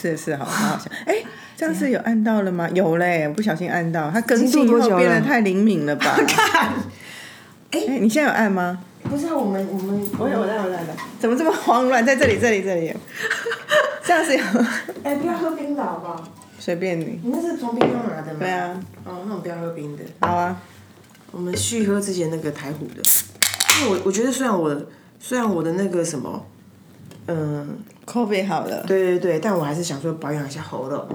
是是，好，很好笑。哎，这样是有按到了吗？有嘞，不小心按到，它更进新以后变得太灵敏了吧？看，哎，你现在有按吗？不是啊我们我们我有，我在，我在，我在。怎么这么慌乱？在这里，这里，这里。这样是有，哎，不要喝冰的好不好？随便你。你那是从冰箱拿的吗？对。啊，哦，那我们不要喝冰的。好啊。我们续喝之前那个台虎的，因为我我觉得虽然我虽然我的那个什么，嗯，口碑好了。对对对，但我还是想说保养一下喉咙。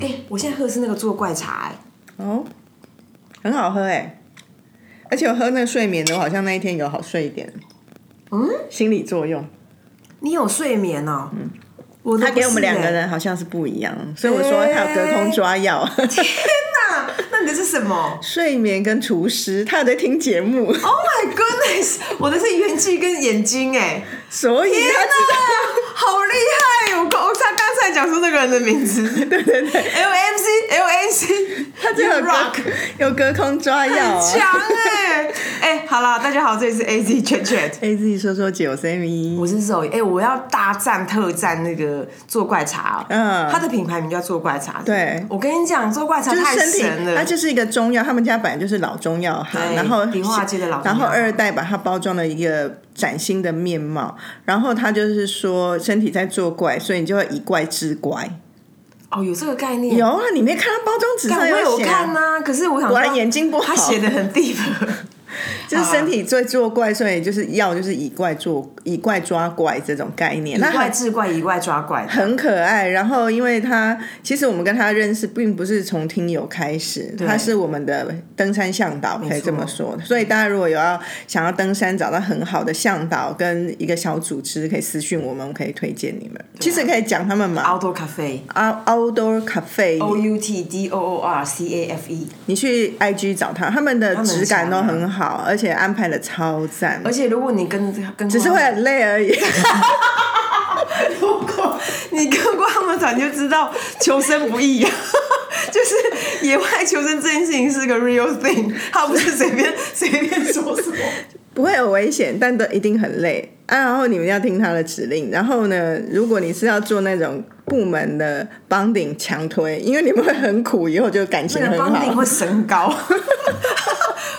哎、我现在喝的是那个做怪茶、哎，哦，很好喝哎，而且我喝那个睡眠的，我好像那一天有好睡一点。嗯，心理作用，你有睡眠哦、嗯，我都他给我们两个人好像是不一样，所以我说他有隔空抓药。的是什么睡眠跟厨师，他有在听节目，？Oh my goodness！我的是元气跟眼睛哎、所以他知道。好厉害！我刚他刚才讲出那个人的名字，对对对，L M C 他这有 rock 有隔空抓药啊。强哎哎，好了，大家好，这里是 A Z Chat Chat。A Z 说说九 C M 我是 Zoe，哎、我要大赞特赞那个做怪茶、哦，嗯。它的品牌名叫做怪茶。对。我跟你讲，做怪茶太就是身体神，了，它就是一个中药，他们家本来就是老中药行，然后迪化街的老中然后二代把它包装了一个崭新的面貌，然后他就是说身体在作怪，所以你就会以怪治怪。哦，有这个概念。有啊，你没看到包装纸上我有写啊，看呐、可是我想说，果然眼睛不好他写的很 deep。就是身体最作怪，所以就是要就是以怪作以怪抓怪这种概念。以怪治怪，以怪抓怪。很可爱。然后，因为他其实我们跟他认识，并不是从听友开始，他是我们的登山向导，可以这么说。所以大家如果有要想要登山，找到很好的向导跟一个小组织，可以私讯我们，我可以推荐你们。其实可以讲他们嘛 Outdoor Cafe。，Out Outdoor Cafe，O U T D O O R C A F E，你去 IG 找他，他们的质感都很强啊很好，而且安排的超赞。而且如果你跟跟只是会很累而已。如果你跟过他们团，你就知道求生不易啊。就是野外求生这件事情是个 real thing，它不是随便 随便说说。不会有危险，但都一定很累啊。然后你们要听他的指令。然后呢，如果你是要做那种部门的帮顶强推，因为你们会很苦，以后就感情很好帮顶会。升高。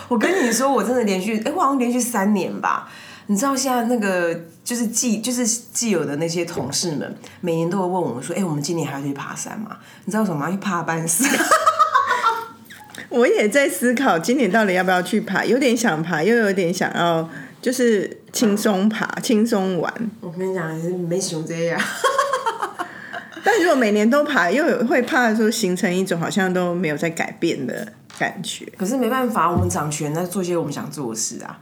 我跟你说，我真的连续，哎、我好像连续三年吧。你知道现在那个就是既就是既有的那些同事们，每年都会问我们说，哎、我们今年还要去爬山吗？你知道什么吗？因为怕半死。我也在思考今年到底要不要去爬，有点想爬，又有点想要就是轻松爬、轻松玩。我跟你讲，是没熊这样。但如果每年都爬，又有会怕说形成一种好像都没有在改变的感觉。可是没办法，我们掌权，在做些我们想做的事啊。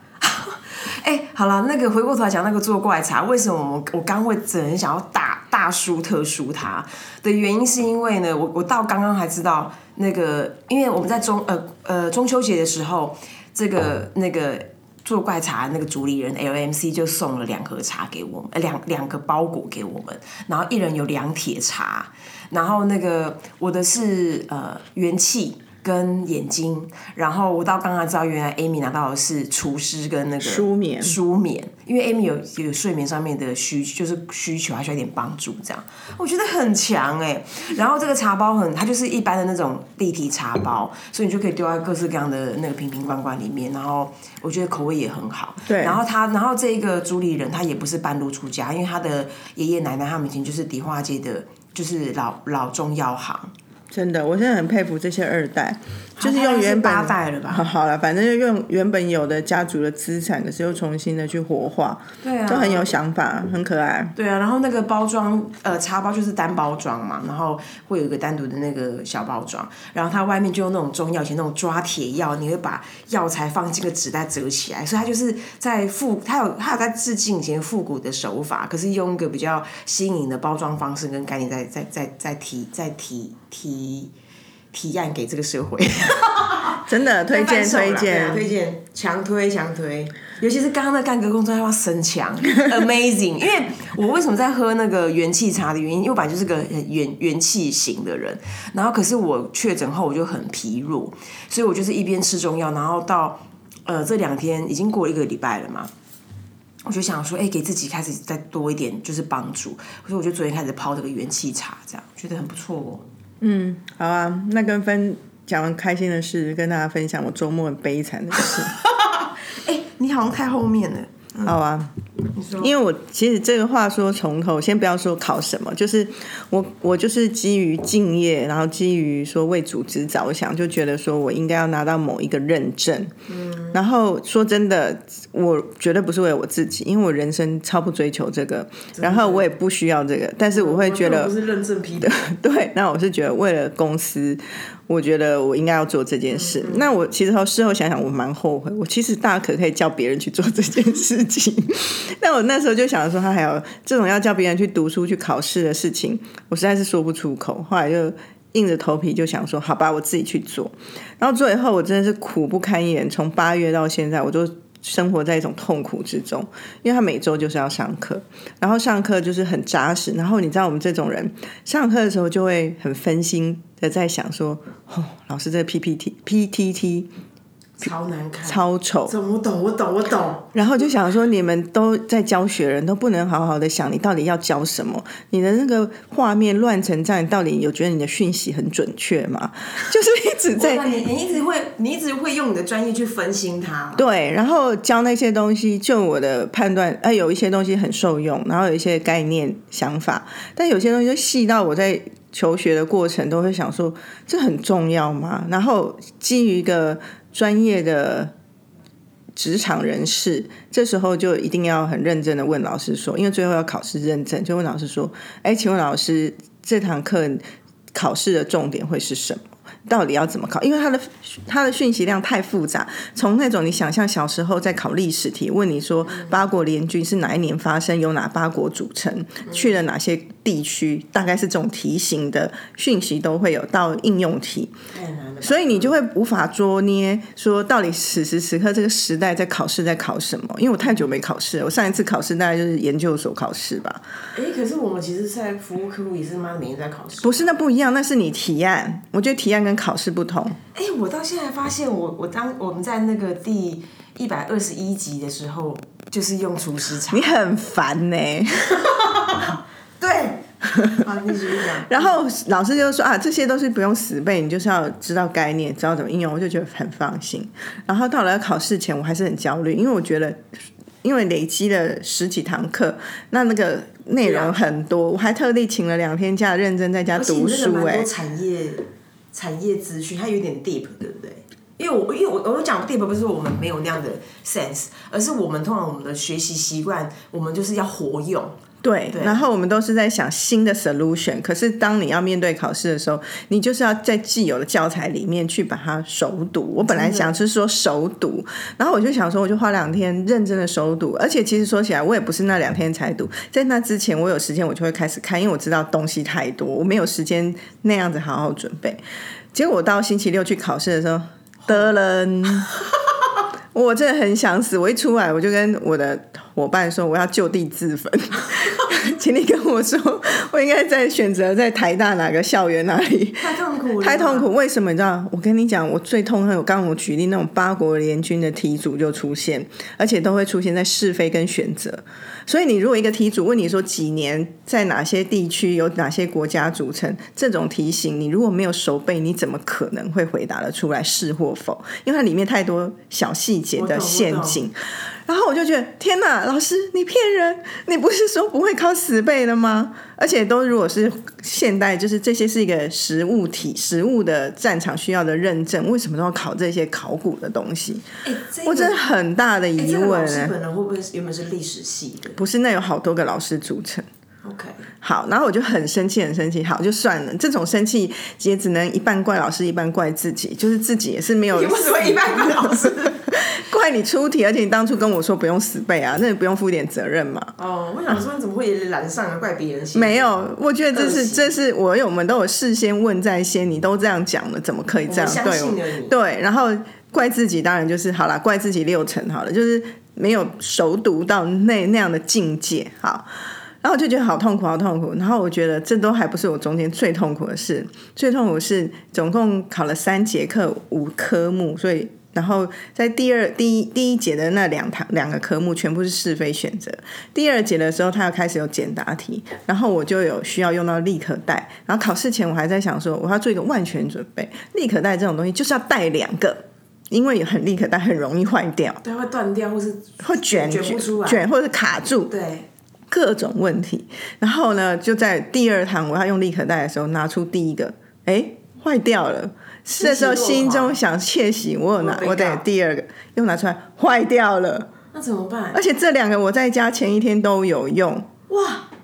哎、好了，那个回过头来讲那个做怪茶，为什么我我刚会很想要大大书特书它的原因，是因为呢，我我到刚刚还知道那个，因为我们在中呃呃中秋节的时候，这个那个做怪茶那个主理人 LMC 就送了两盒茶给我们，两两个包裹给我们，然后一人有两铁茶，然后那个我的是呃元气。跟眼睛，然后我到刚刚知道，原来 Amy 拿到的是厨师跟那个舒眠舒眠，因为 Amy 有有睡眠上面的需，就是需求，还需要一点帮助，这样我觉得很强哎。然后这个茶包很，它就是一般的那种立体茶包，所以你就可以丢在各式各样的那个瓶瓶罐罐里面，然后我觉得口味也很好。对然后他，然后这个主理人他也不是半路出家，因为他的爷爷奶奶他们以前就是迪化街的，就是老老中药行。真的，我现在很佩服这些二代，就是用原本八代了吧 好好了，反正就用原本有的家族的资产，可是又重新的去活化，对啊，都很有想法，很可爱。对啊，然后那个包装，呃，茶包就是单包装嘛，然后会有一个单独的那个小包装，然后它外面就用那种中药，以前那种抓铁药，你会把药材放进个纸袋折起来，所以它就是在复，它有它有在致敬以前复古的手法，可是用一个比较新颖的包装方式跟概念在在在在提在提提提案给这个社会。真的 推荐推荐，推荐，强推强推。尤其是刚刚那干哥工作要升强，amazing。因为我为什么在喝那个元气茶的原因，因为我本来就是个很元元气型的人，然后可是我确诊后我就很疲弱，所以我就是一边吃中药，然后到呃这两天已经过了一个礼拜了嘛。我就想说，哎，给自己开始再多一点就是帮助。所以我就昨天开始泡这个元气茶，这样觉得很不错哦。嗯，好啊，那跟分讲完开心的事，跟大家分享我周末很悲惨的事。哎，你好像太后面了。好啊，因为我其实这个话说从头，先不要说考什么，就是我我就是基于敬业，然后基于说为组织着想，就觉得说我应该要拿到某一个认证。嗯，然后说真的，我绝对不是为我自己，因为我人生超不追求这个，然后我也不需要这个，但是我会觉得不是认证批的，对，那我是觉得为了公司。我觉得我应该要做这件事。那我其实后事后想想，我蛮后悔。我其实大可可以叫别人去做这件事情。但我那时候就想说，他还有这种要叫别人去读书、去考试的事情，我实在是说不出口。后来就硬着头皮就想说，好吧，我自己去做。然后做以后，我真的是苦不堪言。从八月到现在，我都生活在一种痛苦之中。因为他每周就是要上课，然后上课就是很扎实。然后你知道，我们这种人上课的时候就会很分心。在在想说，哦，老师这个 PPT、PTT 超难看，超丑。我懂，我懂，我懂。然后就想说，你们都在教学，人都不能好好的想，你到底要教什么？你的那个画面乱成这样，到底有觉得你的讯息很准确吗？就是一直在，你你一直会，你一直会用你的专业去分心它。对，然后教那些东西，就我的判断，哎，有一些东西很受用，然后有一些概念想法，但有些东西就细到我在。求学的过程都会想说，这很重要吗？然后基于一个专业的职场人士，这时候就一定要很认真的问老师说，因为最后要考试认证，就问老师说：“哎，请问老师，这堂课考试的重点会是什么？”到底要怎么考？因为他的它的讯息量太复杂，从那种你想象小时候在考历史题，问你说八国联军是哪一年发生，由哪八国组成，去了哪些地区，大概是这种题型的讯息都会有到应用题，所以你就会无法捉捏说到底此时此刻这个时代在考试在考什么？因为我太久没考试了，我上一次考试大概就是研究所考试吧。哎，可是我们其实，在服务客户也是妈每天在考试，不是那不一样，那是你提案，我觉得提案跟考试不同。哎，我到现在发现，我我当我们在那个第一百二十一集的时候，就是用厨师茶。你很烦呢。对，好，你继续讲。然后老师就说啊，这些都是不用死背，你就是要知道概念，知道怎么应用，我就觉得很放心。然后到了考试前，我还是很焦虑，因为我觉得，因为累积了十几堂课，那那个内容很多，我还特地请了两天假，认真在家读书。哎，产业。产业资讯，它有点 deep，对不对？因为我因为我我讲 deep 不是说我们没有那样的 sense，而是我们通常我们的学习习惯，我们就是要活用。对，然后我们都是在想新的 solution。可是当你要面对考试的时候，你就是要在既有的教材里面去把它熟读。我本来想是说熟读，然后我就想说，我就花两天认真的熟读。而且其实说起来，我也不是那两天才读，在那之前我有时间我就会开始看，因为我知道东西太多，我没有时间那样子好好准备。结果到星期六去考试的时候，得了。我真的很想死！我一出来，我就跟我的伙伴说：“我要就地自焚，请你跟我说，我应该在选择在台大哪个校园哪里？太痛苦，太痛苦！为什么？你知道？我跟你讲，我最痛恨我刚刚我举例那种八国联军的题组就出现，而且都会出现在是非跟选择。”所以，你如果一个题组问你说几年在哪些地区有哪些国家组成，这种题型你如果没有熟背，你怎么可能会回答得出来是或否？因为它里面太多小细节的陷阱。然后我就觉得，天哪，老师你骗人！你不是说不会考十倍的吗？而且都如果是现代，就是这些是一个实物体、实物的战场需要的认证，为什么都要考这些考古的东西？我真的很大的疑问。本人会不会原本是历史系的？不是，那有好多个老师组成。OK，好，然后我就很生气，很生气。好，就算了，这种生气也只能一半怪老师，一半怪自己，就是自己也是没有。为什么一半怪老师？怪你出题，而且你当初跟我说不用死背啊，那你不用负一点责任嘛？哦，我想说你怎么会懒上啊？怪别人？没有，我觉得这是这是我有我们都有事先问在先，你都这样讲了，怎么可以这样对？对，然后怪自己，当然就是好了，怪自己六成好了，就是没有熟读到那那样的境界，好。然后我就觉得好痛苦，好痛苦。然后我觉得这都还不是我中间最痛苦的事，最痛苦是总共考了三节课五科目，所以。然后在第二第一第一节的那两堂两个科目全部是是非选择，第二节的时候他要开始有简答题，然后我就有需要用到立可带，然后考试前我还在想说我要做一个万全准备，立可带这种东西就是要带两个，因为很立可带很容易坏掉，对，会断掉或是会卷卷不出来卷或者卡住，对，各种问题。然后呢，就在第二堂我要用立可带的时候，拿出第一个，哎，坏掉了。这时候心中想窃喜，我有拿，我得第二个又拿出来，坏掉了。那怎么办？而且这两个我在家前一天都有用。哇！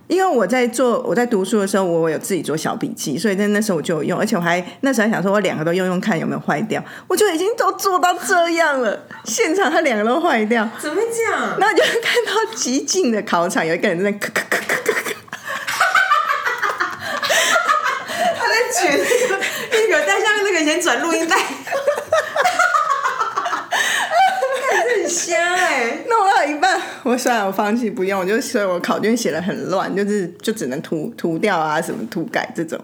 因为我在做我在读书的时候，我有自己做小笔记，所以在那时候我就有用，而且我还那时候还想说，我两个都用用看有没有坏掉。我就已经都做到这样了，现场他两个都坏掉，怎么讲？那就看到极近的考场有一个人在咔咔咔咔咔咔，他在卷那以前转录音带，很香哎。弄到一半，我算了，我放弃不用，我就所以我考卷写的很乱，就是就只能涂涂掉啊，什么涂改这种，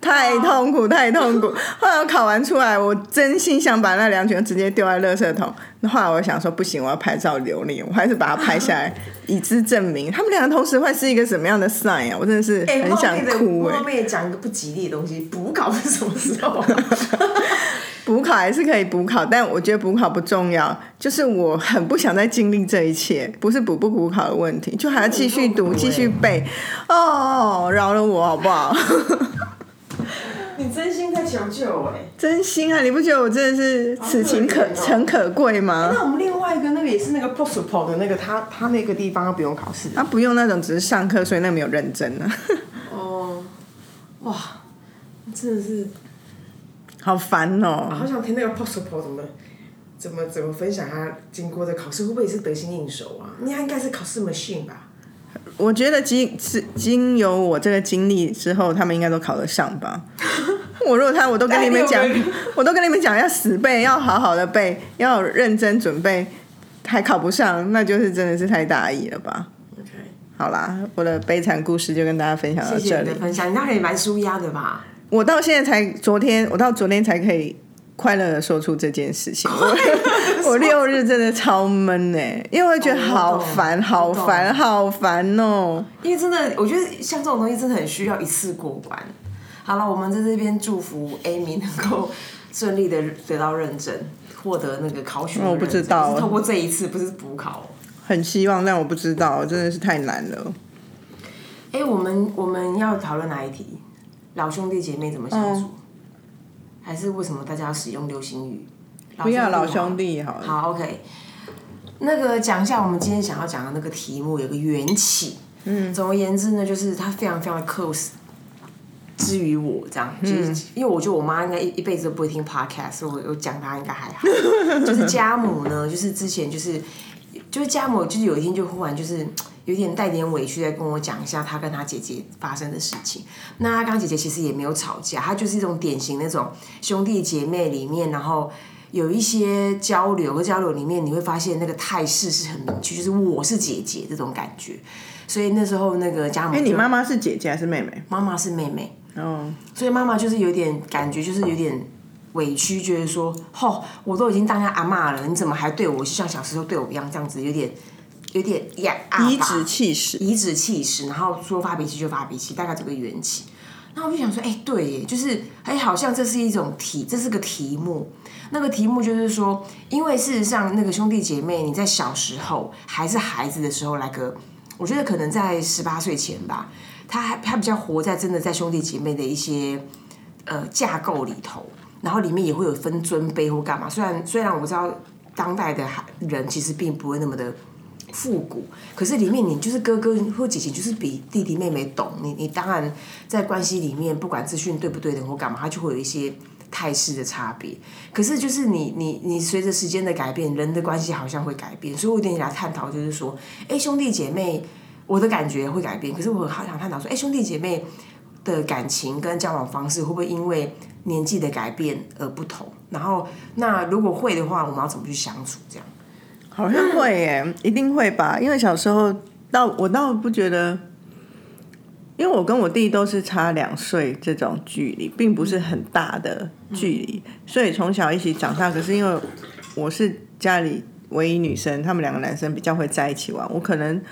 太痛苦，太痛苦。后来我考完出来，我真心想把那两卷直接丢在垃圾桶。那后来我想说，不行，我要拍照留念，我还是把它拍下来，以资证明。他们两个同时会是一个什么样的 sign 啊？我真的是很想哭哎。后面讲一个不吉利的东西，补考是什么时候？补考还是可以补考，但我觉得补考不重要。就是我很不想再经历这一切，不是补不补考的问题，就还要继续读、继续背。哦，饶了我好不好？你真心在求救哎！真心啊！你不觉得我真的是此情可诚可贵吗？那我们另外一个那个也是那个 possible 的那个，他他那个地方不用考试，他不用那种，只是上课，所以那没有认真呢。哦，哇，真的是。好烦哦！好想听那个 possible 怎么怎么怎么分享他经过的考试，会不会也是得心应手啊？你应该是考试 machine 吧？我觉得经是经由我这个经历之后，他们应该都考得上吧？我如果他我都跟你们讲，我都跟你们讲要死背，要好好的背，要认真准备，还考不上，那就是真的是太大意了吧？OK，好啦，我的悲惨故事就跟大家分享到这里。分享，你那可以蛮舒压的吧？我到现在才昨天，我到昨天才可以快乐的说出这件事情。我 六日真的超闷呢，因为我觉得好烦，好烦，好烦哦。因为真的，我觉得像这种东西真的很需要一次过关。好了，我们在这边祝福 Amy 能够顺利的得到认证，获得那个考取。我不知道，透过这一次不是补考。很希望，但我不知道，真的是太难了。哎，我们我们要讨论哪一题？老兄弟姐妹怎么相处？还是为什么大家要使用流行语？不要老兄弟好。好，OK。那个讲一下我们今天想要讲的那个题目，有个缘起。嗯。总而言之呢，就是他非常非常的 close，之于我这样。嗯。因为我觉得我妈应该一一辈子都不会听 podcast，我我讲她应该还好。就是家母呢，就是之前就是，就是家母就是有一天就忽然就是。有点带点委屈，在跟我讲一下他跟他姐姐发生的事情。那他跟姐姐其实也没有吵架，他就是一种典型那种兄弟姐妹里面，然后有一些交流和交流里面，你会发现那个态势是很明确，就是我是姐姐这种感觉。所以那时候那个家母，哎，你妈妈是姐姐还是妹妹？妈妈是妹妹。哦。所以妈妈就是有点感觉，就是有点委屈，觉得说，吼，我都已经当下阿妈了，你怎么还对我像小时候对我一样这样子，有点。有点呀，颐指气使，颐指气使，然后说发脾气就发脾气，大概这个缘起。那我就想说，哎，对耶，就是哎，好像这是一种题，这是个题目。那个题目就是说，因为事实上，那个兄弟姐妹，你在小时候还是孩子的时候，来个，我觉得可能在十八岁前吧，他还他比较活在真的在兄弟姐妹的一些呃架构里头，然后里面也会有分尊卑或干嘛。虽然虽然我知道当代的人其实并不会那么的。复古，可是里面你就是哥哥或姐姐，就是比弟弟妹妹懂你。你当然在关系里面，不管资讯对不对的或干嘛，它就会有一些态势的差别。可是就是你你你随着时间的改变，人的关系好像会改变。所以我有点来探讨，就是说，哎，兄弟姐妹，我的感觉会改变。可是我好想探讨说，哎，兄弟姐妹的感情跟交往方式会不会因为年纪的改变而不同？然后那如果会的话，我们要怎么去相处？这样？好像会耶，一定会吧？因为小时候到我倒不觉得，因为我跟我弟都是差两岁这种距离，并不是很大的距离，所以从小一起长大。可是因为我是家里唯一女生，他们两个男生比较会在一起玩。我可能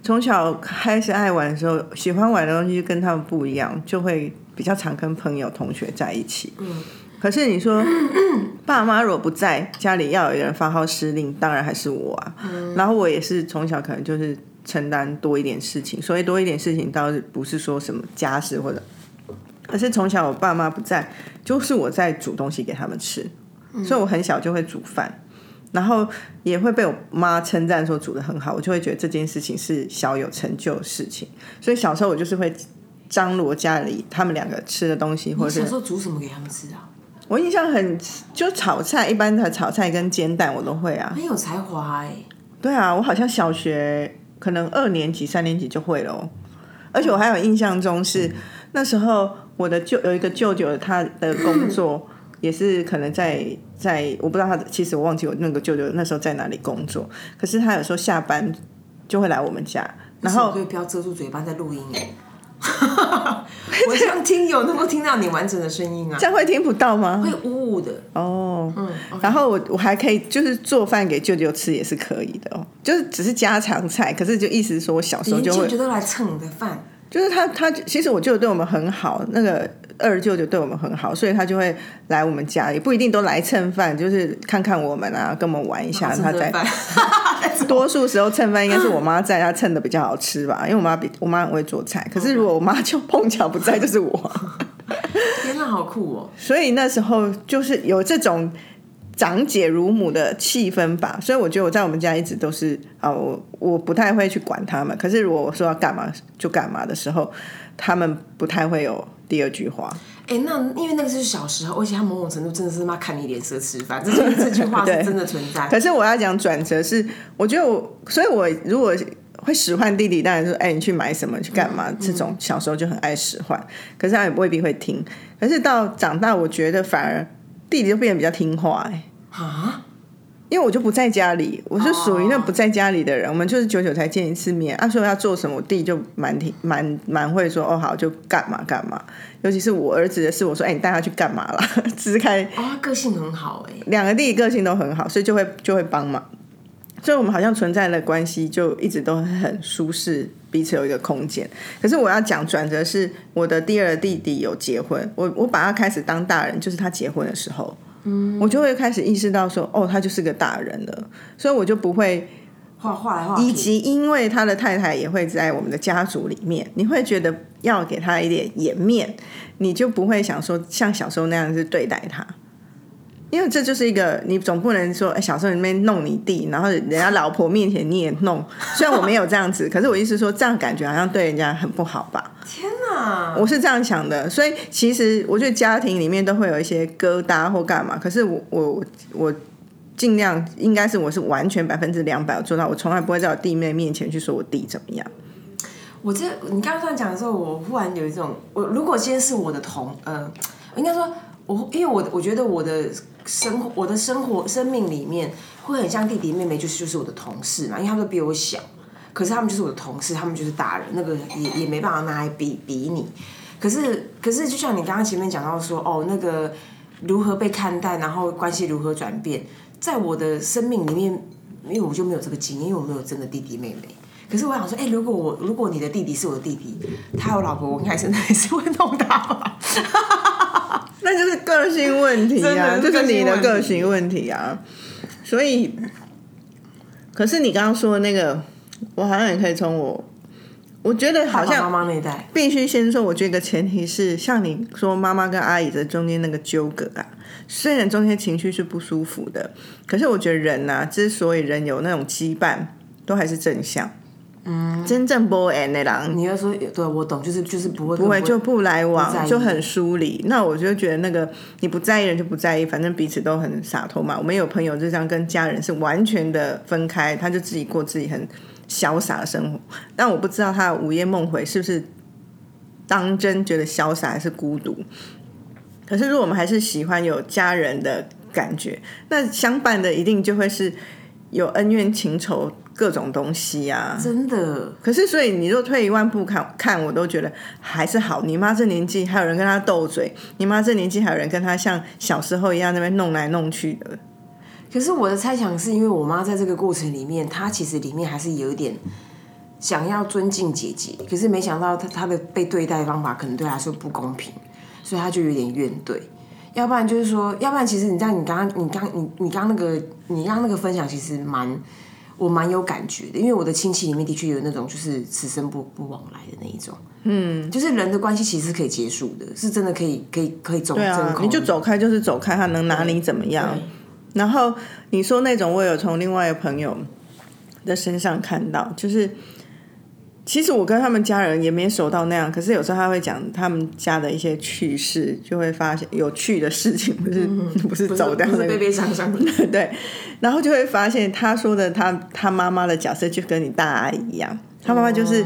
从小开始爱玩的时候，喜欢玩的东西就跟他们不一样，就会比较常跟朋友、同学在一起。嗯。可是你说，爸妈如果不在家里，要有一个人发号施令，当然还是我啊。然后我也是从小可能就是承担多一点事情，所以多一点事情倒是不是说什么家事或者，可是从小我爸妈不在，就是我在煮东西给他们吃，所以我很小就会煮饭，然后也会被我妈称赞说煮的很好，我就会觉得这件事情是小有成就的事情。所以小时候我就是会张罗家里他们两个吃的东西，或者小时候煮什么给他们吃啊？我印象很，就炒菜，一般的炒菜跟煎蛋我都会啊。很有才华哎。对啊，我好像小学可能二年级、三年级就会了哦，而且我还有印象中是那时候我的舅有一个舅舅，他的工作也是可能在在，我不知道他其实我忘记我那个舅舅那时候在哪里工作，可是他有时候下班就会来我们家，然后可以不要遮住嘴巴在录音哎。我想听有能够听到你完整的声音啊，这样会听不到吗？会呜呜的。哦。嗯，然后我我还可以就是做饭给舅舅吃也是可以的哦，就是只是家常菜，可是就意思说我小时候就会舅舅都来蹭你的饭，就是他他其实我舅舅对我们很好，那个。二舅舅对我们很好，所以他就会来我们家，也不一定都来蹭饭，就是看看我们啊，跟我们玩一下。他在 多数时候蹭饭应该是我妈在，他蹭的比较好吃吧，因为我妈比我妈很会做菜。可是如果我妈就碰巧不在，就是我。天哪，好酷哦！所以那时候就是有这种长姐如母的气氛吧，所以我觉得我在我们家一直都是啊，我我不太会去管他们。可是如果我说要干嘛就干嘛的时候，他们不太会有。第二句话，哎，那因为那个是小时候，而且他某种程度真的是妈看你脸色吃饭，这这句话是真的存在。可是我要讲转折是，我觉得我，所以我如果会使唤弟弟，当然说，哎，你去买什么，去干嘛？这种小时候就很爱使唤，可是他也未必会听。可是到长大，我觉得反而弟弟就变得比较听话，哎啊。因为我就不在家里，我是属于那不在家里的人。我们就是久久才见一次面，啊，说要做什么，我弟就蛮挺蛮蛮会说哦好就干嘛干嘛。尤其是我儿子的事，我说哎你带他去干嘛了？支开哦，个性很好哎，两个弟弟个性都很好，所以就会就会帮忙。所以我们好像存在的关系就一直都很舒适，彼此有一个空间。可是我要讲转折是，我的第二弟弟有结婚，我我把他开始当大人，就是他结婚的时候。嗯我就会开始意识到说，哦，他就是个大人了，所以我就不会画画。以及因为他的太太也会在我们的家族里面，你会觉得要给他一点颜面，你就不会想说像小时候那样子对待他。因为这就是一个，你总不能说，哎，小时候你面弄你弟，然后人家老婆面前你也弄。虽然我没有这样子，可是我意思说，这样感觉好像对人家很不好吧？天哪！我是这样想的，所以其实我觉得家庭里面都会有一些疙瘩或干嘛。可是我我我尽量应该是我是完全百分之两百做到，我从来不会在我弟妹面前去说我弟怎么样。我这你刚刚这样讲的时候，我忽然有一种，我如果今天是我的同，呃，应该说。我因为我我觉得我的生活我的生活生命里面会很像弟弟妹妹，就是就是我的同事嘛，因为他们都比我小，可是他们就是我的同事，他们就是大人，那个也也没办法拿来比比你。可是可是就像你刚刚前面讲到说，哦，那个如何被看待，然后关系如何转变，在我的生命里面，因为我就没有这个经验，因为我没有真的弟弟妹妹。可是我想说，哎，如果我如果你的弟弟是我的弟弟，他有老婆，我应该是还是会弄他吧。那就是个性问题啊，就是你的个性问题啊。所以，可是你刚刚说的那个，我好像也可以从我，我觉得好像妈妈那代必须先说，我觉得前提是像你说妈妈跟阿姨的中间那个纠葛啊，虽然中间情绪是不舒服的，可是我觉得人呐，之所以人有那种羁绊，都还是正向。嗯，真正不 n 的人，你要说对，我懂，就是就是不会不会就不来往，就很疏离。那我就觉得那个你不在意人就不在意，反正彼此都很洒脱嘛。我们有朋友就这样跟家人是完全的分开，他就自己过自己很潇洒的生活。但我不知道他午夜梦回是不是当真觉得潇洒还是孤独。可是如果我们还是喜欢有家人的感觉，那相伴的一定就会是有恩怨情仇。各种东西啊，真的。可是，所以你若退一万步看，看我都觉得还是好。你妈这年纪还有人跟她斗嘴，你妈这年纪还有人跟她像小时候一样那边弄来弄去的。可是我的猜想是因为我妈在这个过程里面，她其实里面还是有一点想要尊敬姐姐，可是没想到她她的被对待方法可能对她来说不公平，所以她就有点怨怼。要不然就是说，要不然其实你在你刚刚你刚你你刚刚那个你刚刚那个分享，其实蛮我蛮有感觉的，因为我的亲戚里面的确有那种就是此生不不往来的那一种，嗯，就是人的关系其实是可以结束的，是真的可以可以可以走对啊，你就走开就是走开，他能拿你怎么样？然后你说那种，我有从另外一个朋友的身上看到，就是其实我跟他们家人也没熟到那样，可是有时候他会讲他们家的一些趣事，就会发现有趣的事情，不是、不是走掉那个不是悲悲伤伤的。对，然后就会发现他说的他他妈妈的角色就跟你大阿姨一样，他妈妈就是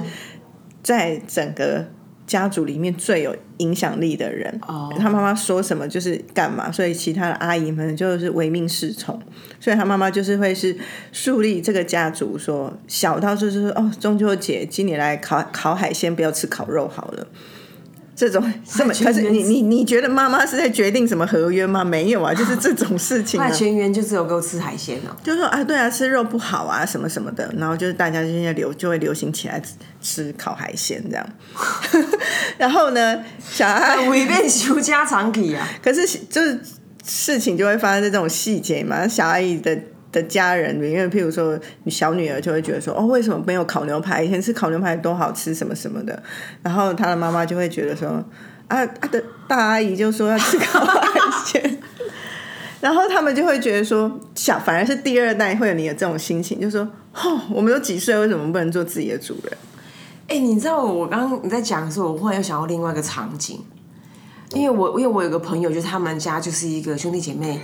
在整个家族里面最有影响力的人。哦他妈妈说什么就是干嘛，所以其他的阿姨们就是唯命是从。所以他妈妈就是会是树立这个家族说，小到就是说哦，中秋节今年来烤烤海鲜，不要吃烤肉好了。这种 什么，可是你你你觉得妈妈是在决定什么合约吗？没有啊，就是这种事情、啊。那全员就只有给我吃海鲜哦。就说啊，对啊，吃肉不好啊，什么什么的，然后就是大家现在流就会流行起来吃吃烤海鲜这样。然后呢，小孩违背修家常体啊！可是就是事情就会发生在这种细节嘛，小阿姨的。的家人，因为譬如说，你小女儿就会觉得说，哦，为什么没有烤牛排？以前吃烤牛排多好吃，什么什么的。然后她的妈妈就会觉得说，啊，她的大阿姨就说要吃烤海鲜。然后他们就会觉得说，小反而是第二代会有你的这种心情，就说，哦，我们都几岁，为什么不能做自己的主人？哎、你知道我刚刚你在讲的时候，我忽然又想到另外一个场景，因为我因为我有个朋友，就是他们家就是一个兄弟姐妹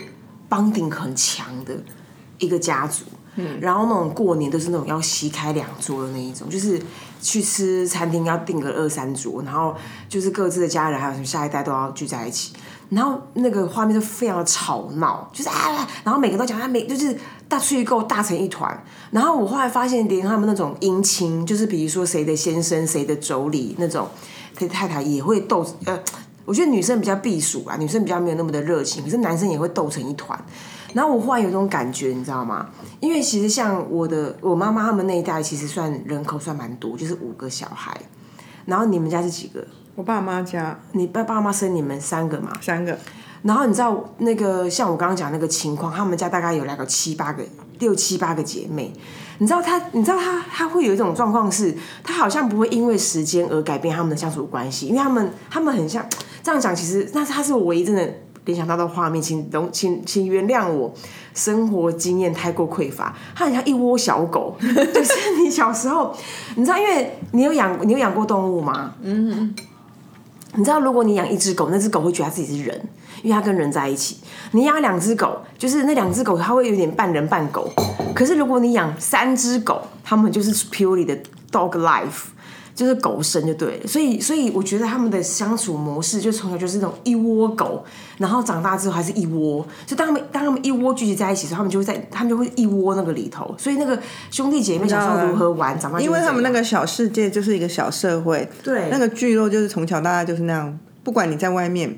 帮顶很强的一个家族。嗯，然后那种过年都是那种要席开两桌的那一种，就是去吃餐厅要订个二三桌，然后就是各自的家人还有什么下一代都要聚在一起，然后那个画面就非常的吵闹，就是啊，然后每个都讲他每就是大吹够大成一团，然后我后来发现连他们那种姻亲，就是比如说谁的先生谁的妯娌那种他太太也会斗呃。我觉得女生比较避暑啊，女生比较没有那么的热情，可是男生也会斗成一团。然后我忽然有一种感觉，你知道吗？因为其实像我的我妈妈他们那一代，其实算人口算蛮多，就是五个小孩。然后你们家是几个？我爸妈家你爸爸妈生你们三个嘛？三个，然后你知道那个像我刚刚讲那个情况，他们家大概有两个七八个、六七八个姐妹。你知道他，你知道他，他会有一种状况是，他好像不会因为时间而改变他们的相处关系，因为他们他们很像这样讲，其实那他是我唯一真的联想到的画面，请容请请原谅我生活经验太过匮乏，它很像一窝小狗，就是你小时候，你知道，因为你有养你有养过动物吗？嗯。你知道，如果你养一只狗，那只狗会觉得它自己是人，因为它跟人在一起。你养两只狗，就是那两只狗，它会有点半人半狗。可是如果你养三只狗，它们就是 purely 的 dog life，就是狗生就对了。所以，所以我觉得他们的相处模式，就从小就是那种一窝狗，然后长大之后还是一窝。就当他们当他们一窝聚集在一起的时候，他们就会在他们就会一窝那个里头。所以那个兄弟姐妹小时候如何玩，长大因为他们那个个小世界就是一个小社会，对那个聚落就是从小到大就是那样，不管你在外面。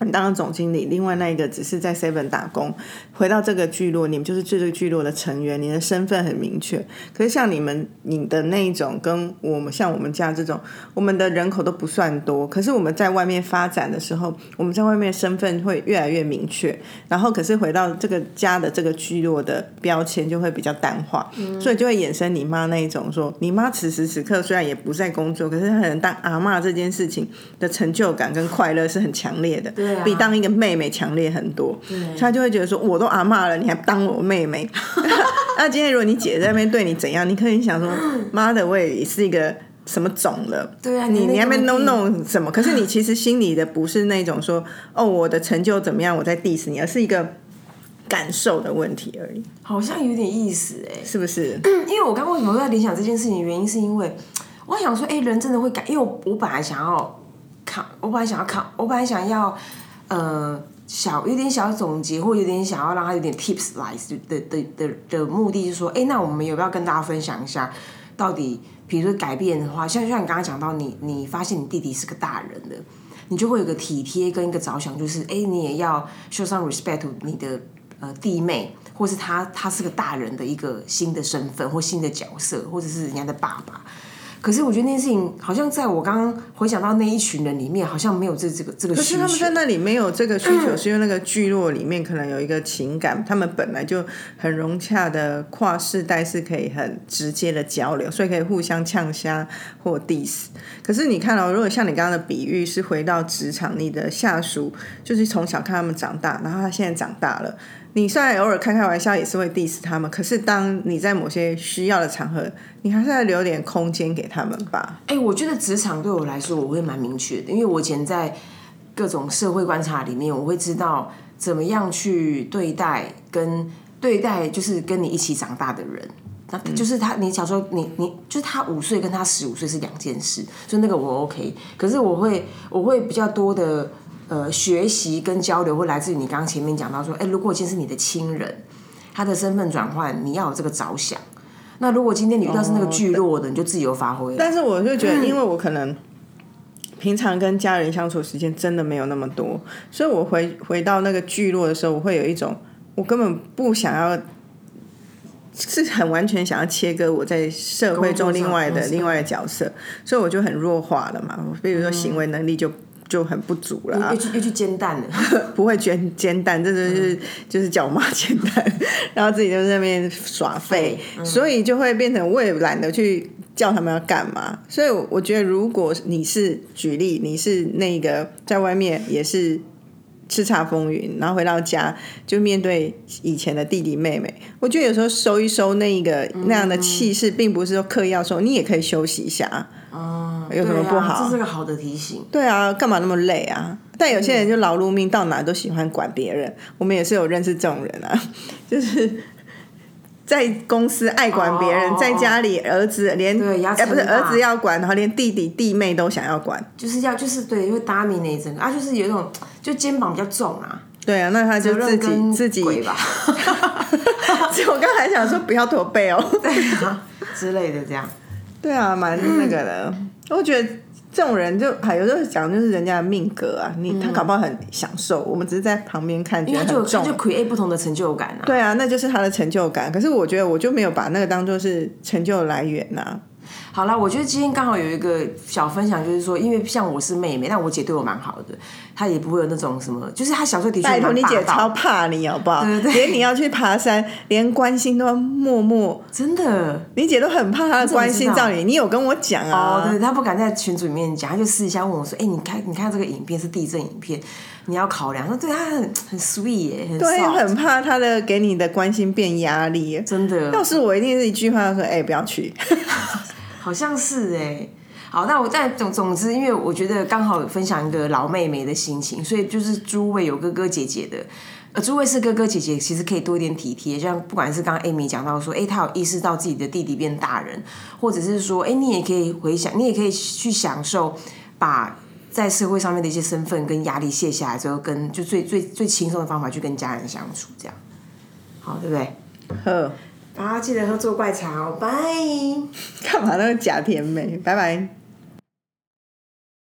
你当了总经理，另外那一个只是在 Seven 打工，回到这个聚落，你们就是这个聚落的成员，你的身份很明确。可是像你们你的那一种，跟我们像我们家这种，我们的人口都不算多，可是我们在外面发展的时候，我们在外面身份会越来越明确。然后可是回到这个家的这个聚落的标签就会比较淡化，所以就会衍生你妈那一种说，你妈此时此刻虽然也不在工作，可是她可能当阿嬷这件事情的成就感跟快乐是很强烈的。比当一个妹妹强烈很多，他就会觉得说，我都阿妈了，你还当我妹妹？那今天如果你姐在那边对你怎样，你可以想说，妈的，我也是一个什么种了？对啊你你那边弄弄什么？可是你 其实心里的不是那种说，哦，我的成就怎么样，我在 diss 你，而是一个感受的问题而已，好像有点意思哎、是不是？因为我刚刚为什么会在联想这件事情，原因是因为我想说，哎、人真的会改，因为我我本来想要看，我本来想要看，我本来想要呃小有点小总结，或有点想要让他有点 tips 来的的的的目的就是说，哎、那我们有没有跟大家分享一下，到底比如说改变的话，像像你刚刚讲到你你发现你弟弟是个大人了。你就会有个体贴跟一个着想，就是哎、你也要 show some respect 你的呃弟妹，或是他他是个大人的一个新的身份或新的角色，或者是人家的爸爸。可是我觉得那件事情，好像在我刚刚回想到那一群人里面，好像没有这这个这个需求。可是他们在那里没有这个需求，是因为那个聚落里面可能有一个情感，他们本来就很融洽的跨世代是可以很直接的交流，所以可以互相呛虾或 diss。可是你看哦，如果像你刚刚的比喻是回到职场，你的下属就是从小看他们长大，然后他现在长大了。你虽然偶尔开开玩笑也是会 diss 他们，可是当你在某些需要的场合，你还是要留点空间给他们吧。哎，我觉得职场对我来说，我会蛮明确的，因为我以前在各种社会观察里面，我会知道怎么样去对待跟对待，就是跟你一起长大的人，那就是他，你小时候你你就是他五岁跟他十五岁是两件事，所以那个我 OK，可是我会我会比较多的。呃，学习跟交流会来自于你刚刚前面讲到说，哎，如果今天是你的亲人，他的身份转换，你要有这个着想。那如果今天你遇到是那个聚落的，你就自由发挥。但是我就觉得，因为我可能平常跟家人相处时间真的没有那么多，所以我回回到那个聚落的时候，我会有一种我根本不想要，是很完全想要切割我在社会中另外的另外的角色，所以我就很弱化了嘛。比如说行为能力就。就很不足了，又去又去煎蛋了，不会煎煎蛋，这就是就是叫我妈煎蛋，然后自己就在那边耍废，所以就会变成我也懒得去叫他们要干嘛。所以我觉得，如果你是举例，你是那个在外面也是叱咤风云，然后回到家就面对以前的弟弟妹妹，我觉得有时候收一收那一个那样的气势，并不是说刻意要收，你也可以休息一下。哦，有什么不好？这是个好的提醒。对啊，干嘛那么累啊？但有些人就劳碌命，到哪都喜欢管别人。我们也是有认识这种人啊，就是在公司爱管别人，在家里儿子连哎不是儿子要管，然后连弟弟弟妹都想要管，就是要就是对，会搭你那一阵啊，就是有一种就肩膀比较重啊。对啊，那他就自己自己吧。所 以 我刚才想说不要驼背哦，对啊之类的这样。对啊，蛮那个的。我觉得这种人就还有时候讲，就是人家的命格啊，你他搞不好很享受，我们只是在旁边看，觉得很重，就 create 不同的成就感啊。对啊，那就是他的成就感。可是我觉得我就没有把那个当做是成就来源呐。好了，我觉得今天刚好有一个小分享，就是说，因为像我是妹妹，但我姐对我蛮好的，她也不会有那种什么，就是她小时候的确托你姐超怕你，好不好？对对连你要去爬山，连关心都要默默，真的，你姐都很怕她的关心照你，你有跟我讲啊？哦，对，她不敢在群组里面讲，她就私底下问我说：“哎，你看，你看这个影片是地震影片，你要考量。”说对她很很 sweet 耶，对，很怕她的给你的关心变压力，真的。要是我一定是一句话说：“哎，不要去。”好像是哎，好，那我但总总之，因为我觉得刚好分享一个老妹妹的心情，所以就是诸位有哥哥姐姐的，呃，诸位是哥哥姐姐，其实可以多一点体贴，像不管是刚刚 Amy 讲到说，哎，他有意识到自己的弟弟变大人，或者是说，哎，你也可以回想，你也可以去享受，把在社会上面的一些身份跟压力卸下来之后，跟就最最最轻松的方法去跟家人相处，这样，好，对不对？呵。啊，记得喝做怪茶哦，拜。干嘛那个假甜美？拜拜。